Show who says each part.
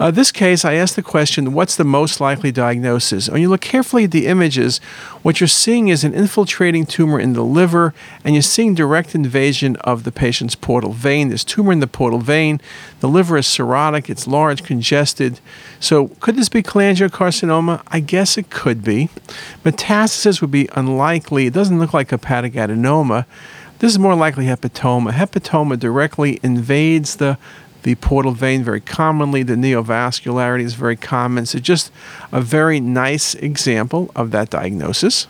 Speaker 1: Uh, this case, I asked the question, what's the most likely diagnosis? When you look carefully at the images, what you're seeing is an infiltrating tumor in the liver, and you're seeing direct invasion of the patient's portal vein. There's tumor in the portal vein. The liver is cirrhotic, it's large, congested. So, could this be cholangiocarcinoma? I guess it could be. Metastasis would be unlikely. It doesn't look like hepatic adenoma. This is more likely hepatoma. Hepatoma directly invades the the portal vein very commonly. The neovascularity is very common. So, just a very nice example of that diagnosis.